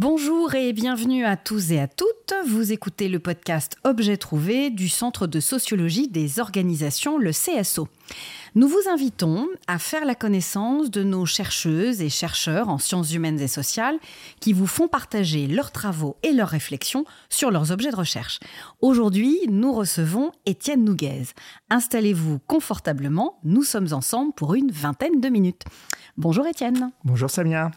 Bonjour et bienvenue à tous et à toutes. Vous écoutez le podcast Objet trouvé du Centre de sociologie des organisations, le CSO. Nous vous invitons à faire la connaissance de nos chercheuses et chercheurs en sciences humaines et sociales qui vous font partager leurs travaux et leurs réflexions sur leurs objets de recherche. Aujourd'hui, nous recevons Étienne Nouguez. Installez-vous confortablement, nous sommes ensemble pour une vingtaine de minutes. Bonjour Étienne. Bonjour Samia.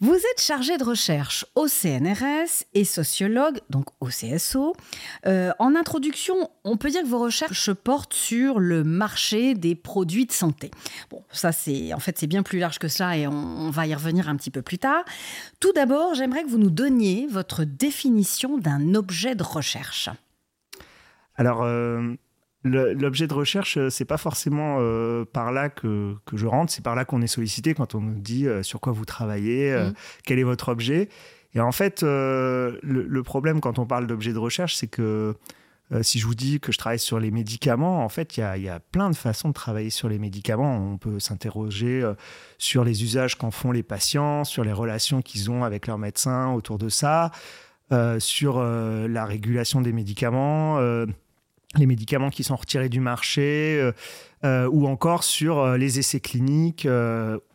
Vous êtes chargé de recherche au CNRS et sociologue, donc au CSO. Euh, en introduction, on peut dire que vos recherches portent sur le marché des produits de santé. Bon, ça c'est en fait c'est bien plus large que cela et on, va y revenir un petit peu plus tard. Tout d'abord, j'aimerais que vous nous donniez votre définition d'un objet de recherche. Alors, euh, L'objet de recherche, euh, c'est pas forcément euh, par là que, que, je rentre, c'est par là qu'on est sollicité quand on nous dit euh, sur quoi vous travaillez, mmh. quel est votre objet. Et en fait, le, problème quand on parle d'objet de recherche, c'est que si je vous dis que je travaille sur les médicaments, en fait, il y, y a, plein de façons de travailler sur les médicaments. On peut s'interroger sur les usages qu'en font les patients, sur les relations qu'ils ont avec leurs médecins autour de ça, sur la régulation des médicaments les médicaments qui sont retirés du marché, euh, euh, ou encore sur euh, les essais cliniques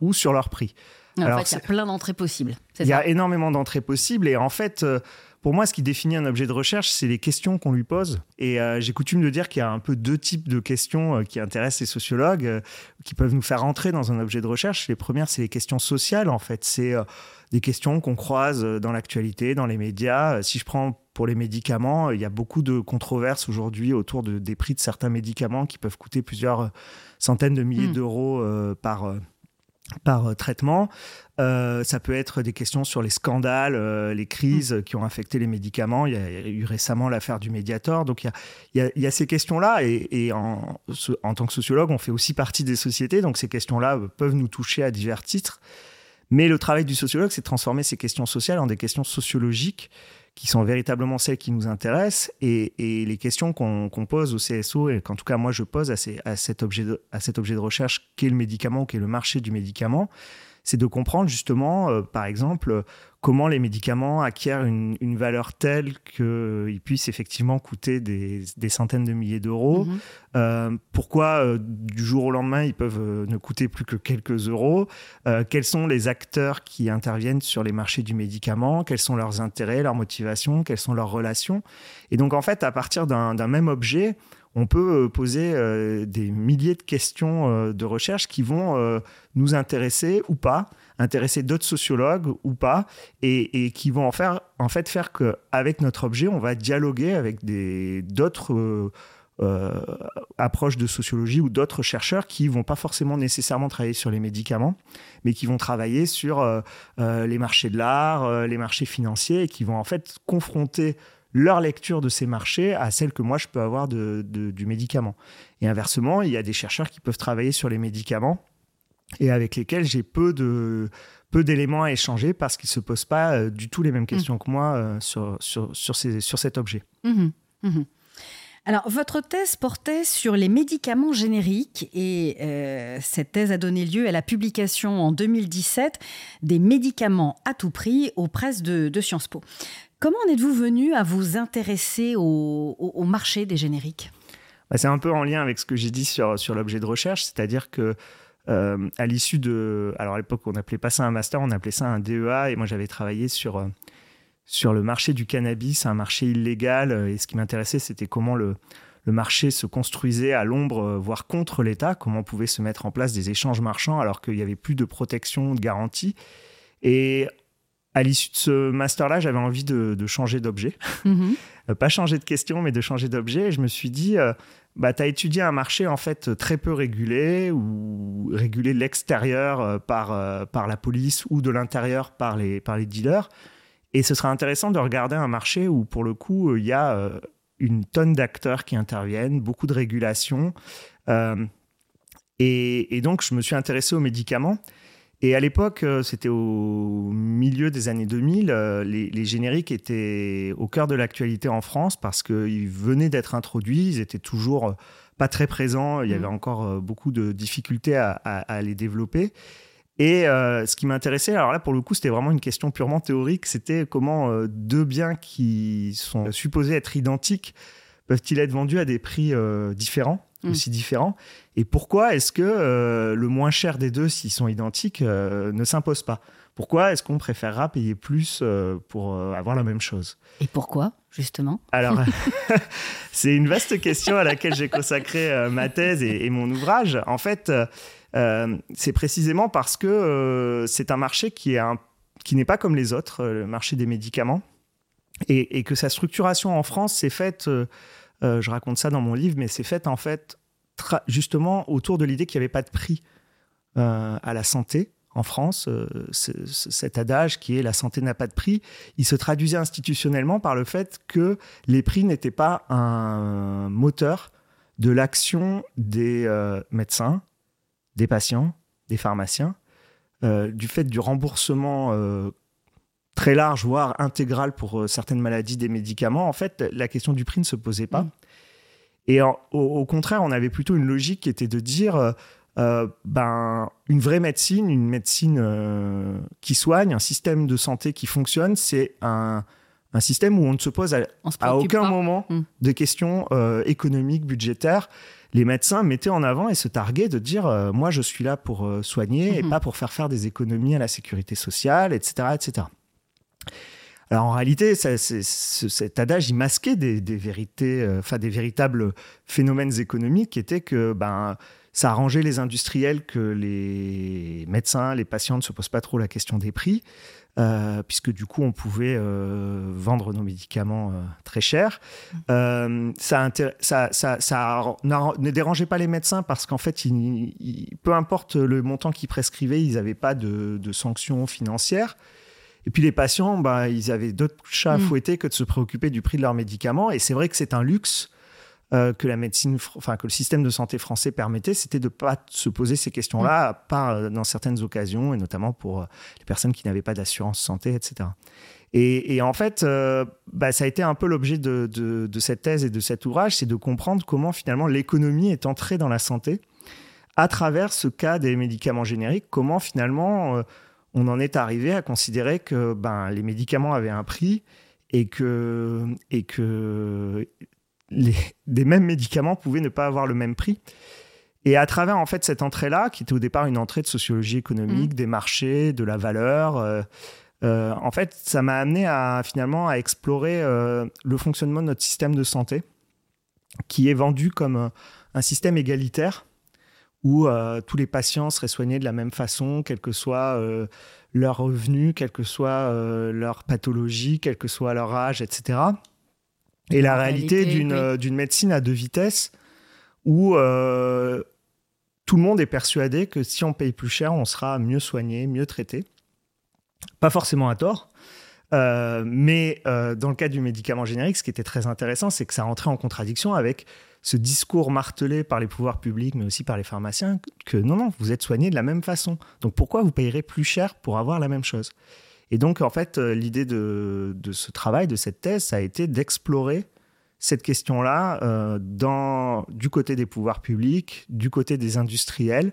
ou sur leur prix. En fait, il y a plein d'entrées possibles. Il y a énormément d'entrées possibles et en fait, pour moi, ce qui définit un objet de recherche, c'est les questions qu'on lui pose. Et j'ai coutume de dire qu'il y a un peu deux types de questions qui intéressent les sociologues, qui peuvent nous faire entrer dans un objet de recherche. Les premières, c'est les questions sociales, en fait. C'est des questions qu'on croise dans l'actualité, dans les médias. Si je prends pour les médicaments, il y a beaucoup de controverses aujourd'hui autour de, des prix de certains médicaments qui peuvent coûter plusieurs centaines de milliers hmm. d'euros euh, par, euh, par euh, traitement. ça peut être des questions sur les scandales, les crises hmm. qui ont affecté les médicaments. Il y a, eu récemment l'affaire du Mediator. Donc il y a, il y a, ces questions-là. Et, et en, en, tant que sociologue, on fait aussi partie des sociétés. Donc ces questions-là peuvent nous toucher à divers titres. Mais le travail du sociologue, c'est de transformer ces questions sociales en des questions sociologiques qui sont véritablement celles qui nous intéressent et, les questions qu'on pose au CSO et qu'en tout cas moi je pose à, cet objet de, à cet objet de recherche qu'est le médicament, qu'est le marché du médicament, c'est de comprendre justement, euh, par exemple, comment les médicaments acquièrent une, valeur telle qu'ils puissent effectivement coûter des, centaines de milliers d'euros. Mhm. Euh, pourquoi euh, du jour au lendemain ils peuvent ne coûter plus que quelques euros? Quels sont les acteurs qui interviennent sur les marchés du médicament? Quels sont leurs intérêts, leurs motivations? Quelles sont leurs relations? Et donc en fait, à partir d'un même objet, on peut euh, poser euh, des milliers de questions euh, de recherche qui vont nous intéresser ou pas, intéresser d'autres sociologues ou pas, et, qui vont en, faire, en fait faire qu'avec notre objet, on va dialoguer avec d'autres approches de sociologie ou d'autres chercheurs qui vont pas forcément nécessairement travailler sur les médicaments, mais qui vont travailler sur les marchés de l'art, les marchés financiers, et qui vont en fait confronter leur lecture de ces marchés à celle que moi je peux avoir de, du médicament. Et inversement, il y a des chercheurs qui peuvent travailler sur les médicaments et avec lesquels j'ai peu de peu d'éléments à échanger parce qu'ils se posent pas euh, du tout les mêmes questions que moi euh, sur, sur, sur, ces, sur cet objet. Mmh mmh Alors, votre thèse portait sur les médicaments génériques et euh, cette thèse a donné lieu à la publication en 2017 des médicaments à tout prix aux presses de, de Sciences Po. Comment en êtes-vous venu à vous intéresser au, marché des génériques? Bah, C'est un peu en lien avec ce que j'ai dit sur, l'objet de recherche, c'est-à-dire que euh, à l'issue de... Alors à l'époque, on n'appelait pas ça un master, on appelait ça un DEA, et moi j'avais travaillé sur, euh, sur le marché du cannabis, un marché illégal, et ce qui m'intéressait, c'était comment le, marché se construisait à l'ombre, voire contre l'État, comment on pouvait se mettre en place des échanges marchands alors qu'il n'y avait plus de protection, de garantie. Et à l'issue de ce master-là, j'avais envie de, changer d'objet. Mhm. Euh, pas changer de question, mais de changer d'objet. Et je me suis dit, euh, bah, tu as étudié un marché en fait très peu régulé, ou régulé de l'extérieur euh, par, par la police ou de l'intérieur par les, par les dealers. Et ce serait intéressant de regarder un marché où, pour le coup, il y a une tonne d'acteurs qui interviennent, beaucoup de régulation. Et, et, donc, je me suis intéressé aux médicaments. Et à l'époque, euh, c'était au milieu des années 2000, euh, les, génériques étaient au cœur de l'actualité en France parce qu'ils venaient d'être introduits, ils étaient toujours euh, pas très présents, il y avait mmh. encore beaucoup de difficultés à, les développer. Et ce qui m'intéressait, alors là pour le coup c'était vraiment une question purement théorique, c'était comment deux biens qui sont supposés être identiques peuvent-ils être vendus à des prix différents? Mm. aussi différents. Et pourquoi est-ce que euh, le moins cher des deux, s'ils sont identiques, euh, ne s'impose pas? Pourquoi est-ce qu'on préférera payer plus euh, pour avoir la même chose? Et pourquoi, justement? Alors, c'est une vaste question à laquelle j'ai consacré ma thèse et, mon ouvrage. En fait, c'est précisément parce que c'est un marché qui est qui n'est pas comme les autres, le marché des médicaments, et, et que sa structuration en France s'est faite euh, je raconte ça dans mon livre, mais c'est fait en fait justement autour de l'idée qu'il n'y avait pas de prix euh, à la santé en France, euh, cet adage qui est la santé n'a pas de prix, il se traduisait institutionnellement par le fait que les prix n'étaient pas un moteur de l'action des médecins, des patients, des pharmaciens, du fait du remboursement très large, voire intégral pour euh, certaines maladies des médicaments, en fait, la question du prix ne se posait pas. Mm. Et au, contraire, on avait plutôt une logique qui était de dire, euh, euh, ben, une vraie médecine, une médecine qui soigne, un système de santé qui fonctionne, c'est un, système où on ne se pose à, aucun moment mm. de questions économiques, budgétaires. Les médecins mettaient en avant et se targuaient de dire, moi, je suis là pour soigner et mm-hmm. pas pour faire faire des économies à la sécurité sociale, etc., etc. Alors en réalité, cet adage, il masquait des, vérités, euh, enfin des véritables phénomènes économiques qui étaient que ben, ça arrangeait les industriels que les médecins, les patients ne se posent pas trop la question des prix, euh, puisque du coup on pouvait euh, vendre nos médicaments très cher. ça, ne dérangeait pas les médecins parce qu'en fait, peu importe le montant qu'ils prescrivaient, ils n'avaient pas de, de sanctions financières. Et puis les patients, bah, ils avaient d'autres chats à mm. fouetter que de se préoccuper du prix de leurs médicaments. Et c'est vrai que c'est un luxe euh, que la médecine, enfin que le système de santé français permettait, c'était de ne pas se poser ces questions-là, mm. pas euh, dans certaines occasions, et notamment pour euh, les personnes qui n'avaient pas d'assurance santé, etc. Et, en fait, bah, ça a été un peu l'objet de, de, cette thèse et de cet ouvrage, c'est de comprendre comment finalement l'économie est entrée dans la santé à travers ce cas des médicaments génériques, comment finalement on en est arrivé à considérer que ben, les médicaments avaient un prix et que, et que les, des mêmes médicaments pouvaient ne pas avoir le même prix. Et à travers en fait cette entrée-là, qui était au départ une entrée de sociologie économique, mmh. des marchés, de la valeur, euh, euh, en fait, ça m'a amené à finalement à explorer euh, le fonctionnement de notre système de santé, qui est vendu comme un système égalitaire où euh, tous les patients seraient soignés de la même façon, quel que soit euh, leur revenu, quelle que soit euh, leur pathologie, quel que soit leur âge, etc. Et la, réalité d'une médecine à deux vitesses où tout le monde est persuadé que si on paye plus cher, on sera mieux soigné, mieux traité. Pas forcément à tort. mais dans le cas du médicament générique, ce qui était très intéressant, c'est que ça rentrait en contradiction avec ce discours martelé par les pouvoirs publics, mais aussi par les pharmaciens, que non, non, vous êtes soigné de la même façon. Donc pourquoi vous payerez plus cher pour avoir la même chose? Et donc, en fait, euh, l'idée de, ce travail, de cette thèse, ça a été d'explorer cette question-là euh, du côté des pouvoirs publics, du côté des industriels,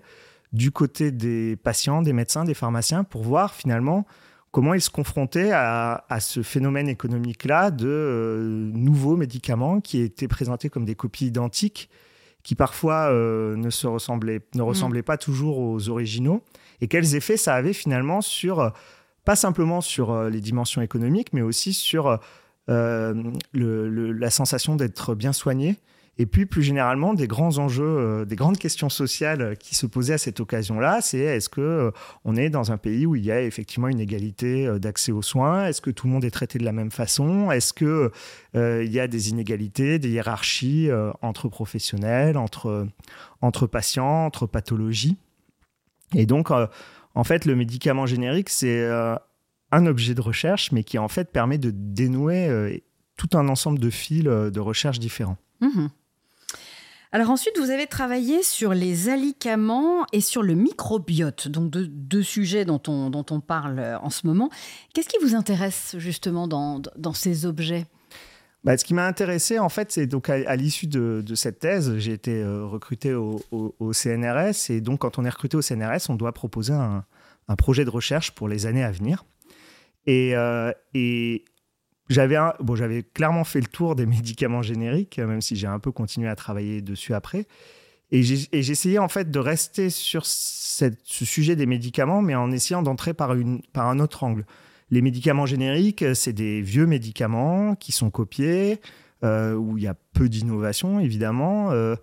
du côté des patients, des médecins, des pharmaciens, pour voir finalement comment ils se confrontaient à, ce phénomène économique-là de euh, nouveaux médicaments qui étaient présentés comme des copies identiques, qui parfois euh, ne, se ressemblaient, ne ressemblaient pas toujours aux originaux, et quels effets ça avait finalement sur, pas simplement sur euh, les dimensions économiques, mais aussi sur la sensation d'être bien soigné et puis, plus généralement, des grands enjeux, euh, des grandes questions sociales qui se posaient à cette occasion-là, c'est est-ce que euh, on est dans un pays où il y a effectivement une égalité euh, d'accès aux soins? Est-ce que tout le monde est traité de la même façon? Est-ce que il y a des inégalités, des hiérarchies entre professionnels, entre entre patients, entre pathologies? Et donc, en fait, le médicament générique, c'est un objet de recherche, mais qui en fait permet de dénouer tout un ensemble de fils de recherche différents. Mmh alors ensuite, vous avez travaillé sur les alicaments et sur le microbiote, donc deux, sujets dont on, dont on parle euh, en ce moment. Qu'est-ce qui vous intéresse justement dans, dans ces objets? Bah, ce qui m'a intéressé, en fait, c'est donc à, l'issue de, de, cette thèse, j'ai été euh, recruté au, CNRS. Et donc, quand on est recruté au CNRS, on doit proposer un, un projet de recherche pour les années à venir. Et, et j'avais bon, j'avais clairement fait le tour des médicaments génériques, même si j'ai un peu continué à travailler dessus après. Et j'essayais en fait de rester sur ce sujet des médicaments, mais en essayant d'entrer par, par un autre angle. Les médicaments génériques, c'est des vieux médicaments qui sont copiés, euh, où il y a peu d'innovation évidemment, euh,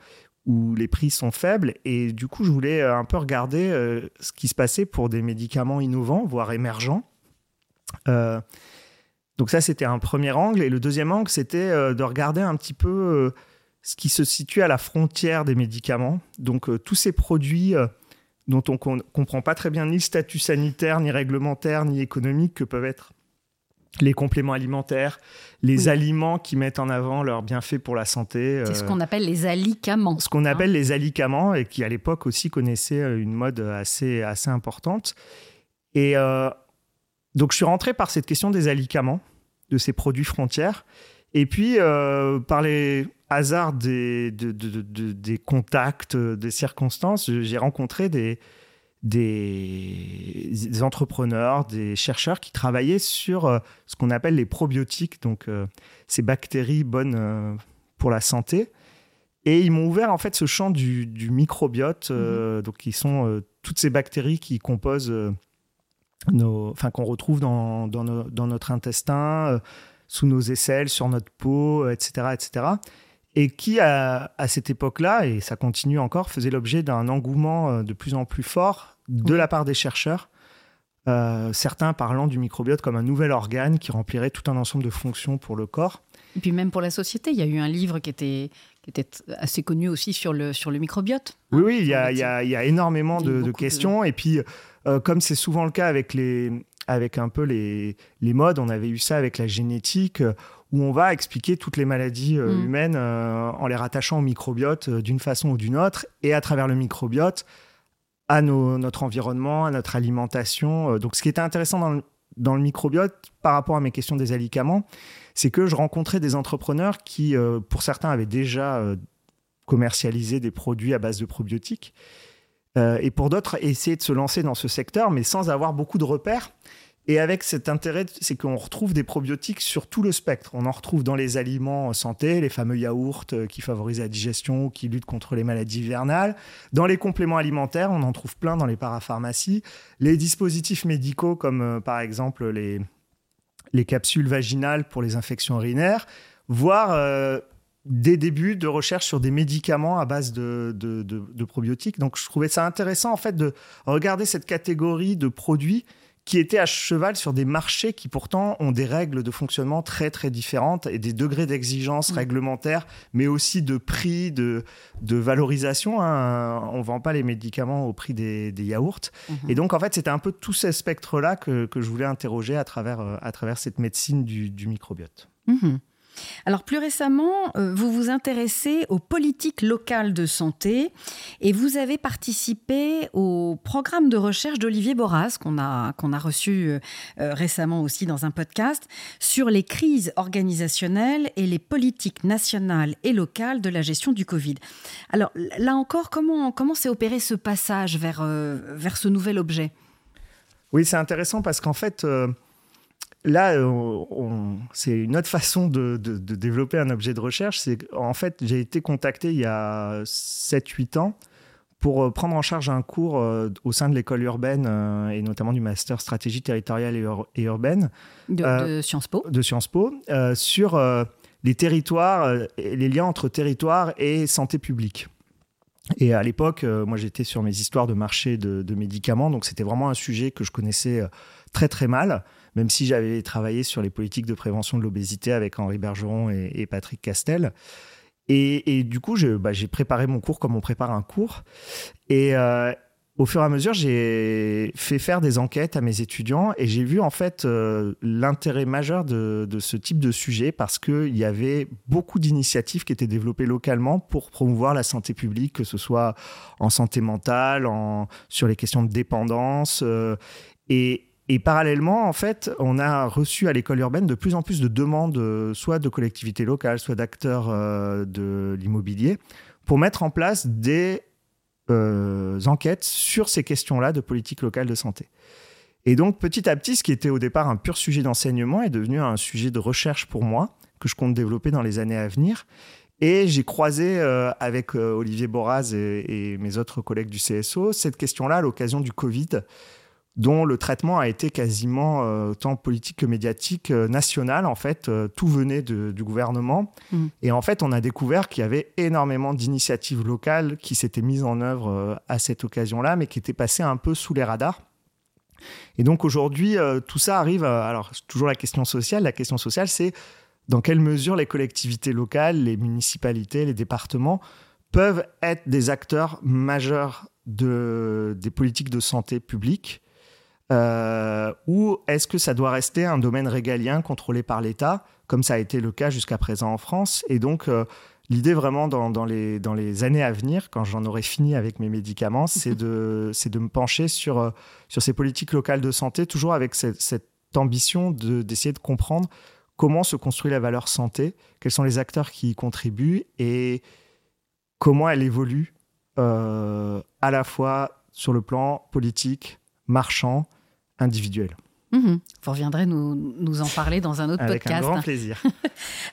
où les prix sont faibles. Et du coup, je voulais un peu regarder euh, ce qui se passait pour des médicaments innovants, voire émergents. Donc ça, c'était un premier angle. Et le deuxième angle, c'était de regarder un petit peu ce qui se situe à la frontière des médicaments. Donc euh, tous ces produits euh, dont on ne comprend pas très bien ni le statut sanitaire, ni réglementaire, ni économique que peuvent être les compléments alimentaires, les aliments qui mettent en avant leurs bienfaits pour la santé. C'est ce euh, qu'on appelle les alicaments. Ce qu'on hein. appelle les alicaments et qui à l'époque aussi connaissaient une mode assez, assez importante. Et donc je suis rentré par cette question des alicaments, de ces produits frontières. Et puis, par les, hasard des, des contacts, des circonstances, j'ai rencontré des, des, entrepreneurs, des chercheurs qui travaillaient sur euh, ce qu'on appelle les probiotiques, donc euh, ces bactéries bonnes euh, pour la santé. Et ils m'ont ouvert en fait ce champ du, microbiote, mhm. donc qui sont toutes ces bactéries qui composent nos, enfin qu'on retrouve dans, dans, dans, notre intestin, sous nos aisselles, sur notre peau, etc., etc et qui, à, cette époque-là, et ça continue encore, faisait l'objet d'un engouement euh, de plus en plus fort de la part des chercheurs, euh, certains parlant du microbiote comme un nouvel organe qui remplirait tout un ensemble de fonctions pour le corps. Et puis même pour la société, il y a eu un livre qui était, qui était assez connu aussi sur le, sur le microbiote. Oui, oui, il y, a, il, y a, il y a, énormément de, questions. Et puis, euh, comme c'est souvent le cas avec, les, avec un peu les, les modes, on avait eu ça avec la génétique où on va expliquer toutes les maladies euh, mm. humaines euh, en les rattachant au microbiote euh, d'une façon ou d'une autre, et à travers le microbiote, à notre environnement, à notre alimentation. Donc ce qui était intéressant dans le, dans le microbiote par rapport à mes questions des alicaments, c'est que je rencontrais des entrepreneurs qui, pour certains, avaient déjà commercialisé des produits à base de probiotiques, et pour d'autres, essayaient de se lancer dans ce secteur, mais sans avoir beaucoup de repères. Et avec cet intérêt, c'est qu'on retrouve des probiotiques sur tout le spectre. On en retrouve dans les aliments santé, les fameux yaourts euh, qui favorisent la digestion, qui luttent contre les maladies hivernales. Dans les compléments alimentaires, on en trouve plein dans les parapharmacies. Les dispositifs médicaux, comme euh, par exemple les, les capsules vaginales pour les infections urinaires, voire euh, des débuts de recherche sur des médicaments à base de, de, de probiotiques. Donc je trouvais ça intéressant en fait de regarder cette catégorie de produits qui étaient à cheval sur des marchés qui pourtant ont des règles de fonctionnement très très différentes et des degrés d'exigence mm. réglementaires, mais aussi de prix, de, de valorisation. Hein. On ne vend pas les médicaments au prix des, des yaourts. Mm-hmm. Et donc en fait c'était un peu tout ce spectre-là que, que, je voulais interroger à travers, euh, à travers cette médecine du, du microbiote. Mm-hmm. Alors plus récemment, euh, vous vous intéressez aux politiques locales de santé et vous avez participé au programme de recherche d'Olivier Boras qu'on a, qu'on a reçu euh, euh, récemment aussi dans un podcast sur les crises organisationnelles et les politiques nationales et locales de la gestion du Covid. Alors là encore, comment, comment s'est opéré ce passage vers, vers ce nouvel objet? Oui, c'est intéressant parce qu'en fait là, euh, c'est une autre façon de, développer un objet de recherche. C'est en fait, j'ai été contacté il y a 7-8 ans pour euh, prendre en charge un cours euh, au sein de l'école urbaine et notamment du master stratégie territoriale et, urbaine de, Sciences Po, de Sciences Po sur les territoires, les liens entre territoires et santé publique. Et à l'époque, moi j'étais sur mes histoires de marché de, de médicaments, donc c'était vraiment un sujet que je connaissais très très mal même si j'avais travaillé sur les politiques de prévention de l'obésité avec Henri Bergeron et, Patrick Castel. Et, du coup, bah, j'ai préparé mon cours comme on prépare un cours. Et euh, au fur et à mesure, j'ai fait faire des enquêtes à mes étudiants et j'ai vu en fait euh, l'intérêt majeur de, ce type de sujet parce qu'il y avait beaucoup d'initiatives qui étaient développées localement pour promouvoir la santé publique, que ce soit en santé mentale, en, sur les questions de dépendance. Euh, et, et parallèlement, en fait, on a reçu à l'école urbaine de plus en plus de demandes, euh, soit de collectivités locales, soit d'acteurs euh, de l'immobilier, pour mettre en place des enquêtes sur ces questions-là de politique locale de santé. Et donc, petit à petit, ce qui était au départ un pur sujet d'enseignement est devenu un sujet de recherche pour moi, que je compte développer dans les années à venir. Et j'ai croisé euh, avec euh, Olivier Boraz et, mes autres collègues du CSO cette question-là à l'occasion du Covid, dont le traitement a été quasiment euh, tant politique que médiatique national. En fait, tout venait du gouvernement. Mmh. Et en fait, on a découvert qu'il y avait énormément d'initiatives locales qui s'étaient mises en œuvre à cette occasion-là, mais qui étaient passées un peu sous les radars. Et donc aujourd'hui, euh, tout ça arrive. alors, toujours la question sociale. La question sociale, c'est dans quelle mesure les collectivités locales, les municipalités, les départements peuvent être des acteurs majeurs de, des politiques de santé publique euh, ou est-ce que ça doit rester un domaine régalien contrôlé par l'État, comme ça a été le cas jusqu'à présent en France? Et donc, euh, L'idée vraiment dans, les, dans les années à venir, quand j'en aurai fini avec mes médicaments, c'est de, de me pencher sur, euh, sur ces politiques locales de santé, toujours avec cette, ambition d'essayer de, comprendre comment se construit la valeur santé, quels sont les acteurs qui y contribuent et comment elle évolue euh, à la fois sur le plan politique, marchand, individuel. Mhm. Vous reviendrez nous, nous, en parler dans un autre podcast. Avec grand plaisir.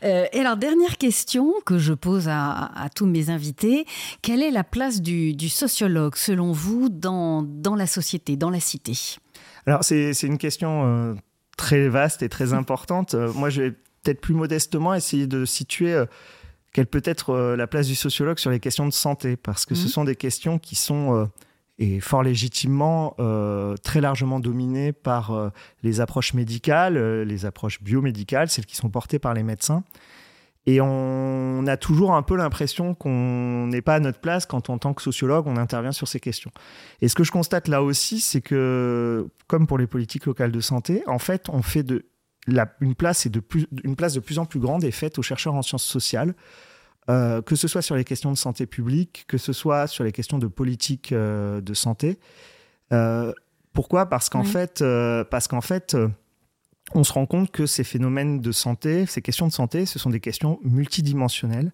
Euh, et alors, dernière question que je pose à, tous mes invités. Quelle est la place du, sociologue, selon vous, dans, dans, la société, dans la cité? Alors, c'est une question euh, très vaste et très importante. Euh, moi, je vais peut-être plus modestement essayer de situer quelle peut être la place du sociologue sur les questions de santé, parce que ce mhm. sont des questions qui sont et fort légitimement euh, très largement dominé par euh, les approches médicales, euh, les approches biomédicales, celles qui sont portées par les médecins. Et on a toujours un peu l'impression qu'on n'est pas à notre place quand, en tant que sociologue, on intervient sur ces questions. Et ce que je constate là aussi, c'est que, comme pour les politiques locales de santé, en fait, on fait une place, et de plus, une place de plus en plus grande est faite aux chercheurs en sciences sociales, euh, que ce soit sur les questions de santé publique, que ce soit sur les questions de politique euh, de santé. Euh, pourquoi? Parce qu'en fait, parce qu'en fait on se rend compte que ces phénomènes de santé, ces questions de santé, ce sont des questions multidimensionnelles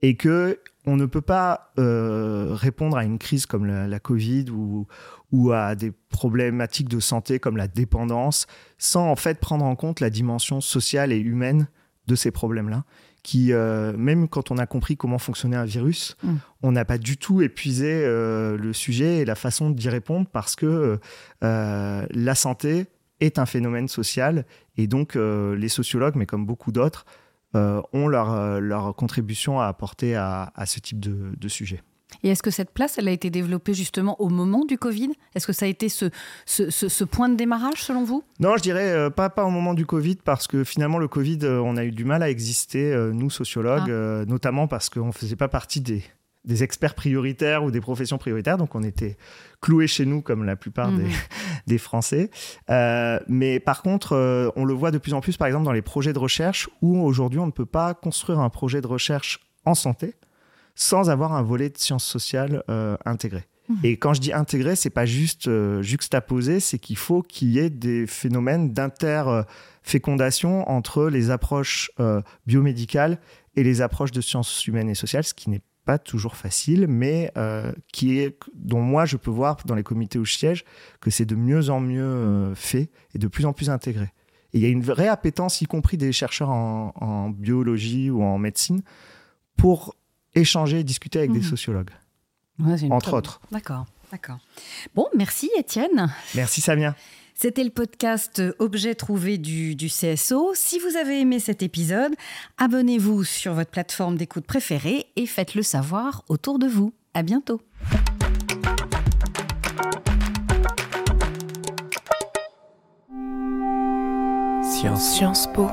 et que on ne peut pas répondre à une crise comme la, Covid ou, ou, à des problématiques de santé comme la dépendance sans en fait prendre en compte la dimension sociale et humaine de ces problèmes-là qui, euh, même quand on a compris comment fonctionnait un virus, mm. on n'a pas du tout épuisé euh, le sujet et la façon d'y répondre parce que euh, la santé est un phénomène social et donc les sociologues, mais comme beaucoup d'autres, ont leur, leur, contribution à apporter à, ce type de, de sujet. Et est-ce que cette place, elle a été développée justement au moment du Covid? Est-ce que ça a été ce, ce, point de démarrage selon vous? Non, je dirais euh, pas, pas au moment du Covid parce que finalement le Covid, euh, on a eu du mal à exister, euh, nous sociologues, ah. notamment parce qu'on ne faisait pas partie des, des, experts prioritaires ou des professions prioritaires, donc on était cloués chez nous comme la plupart des, mhm. des, Français. mais par contre, on le voit de plus en plus par exemple dans les projets de recherche où aujourd'hui on ne peut pas construire un projet de recherche en santé sans avoir un volet de sciences sociales euh, intégré. Mmh. Et quand je dis intégré, c'est pas juste euh, juxtaposé, c'est qu'il faut qu'il y ait des phénomènes d'interfécondation entre les approches euh, biomédicales et les approches de sciences humaines et sociales, ce qui n'est pas toujours facile, mais qui est, dont moi je peux voir dans les comités où je siège que c'est de mieux en mieux fait et de plus en plus intégré. Et il y a une vraie appétence, y compris des chercheurs en, en biologie ou en médecine, pour échanger discuter avec des mhm. sociologues, entre autres. D'accord, d'accord. Bon, merci Étienne. Merci Samia. C'était le podcast Objet trouvé du, du, CSO. Si vous avez aimé cet épisode, abonnez-vous sur votre plateforme d'écoute préférée et faites-le savoir autour de vous. À bientôt. Sciences Po.